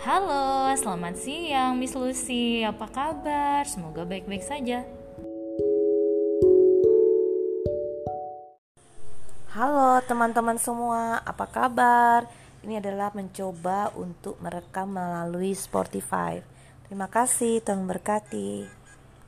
Halo, selamat siang Miss Lucy. Apa kabar? Semoga baik-baik saja. Halo teman-teman semua, apa kabar? Ini adalah mencoba untuk merekam melalui Spotify. Terima kasih, Tuhan berkati.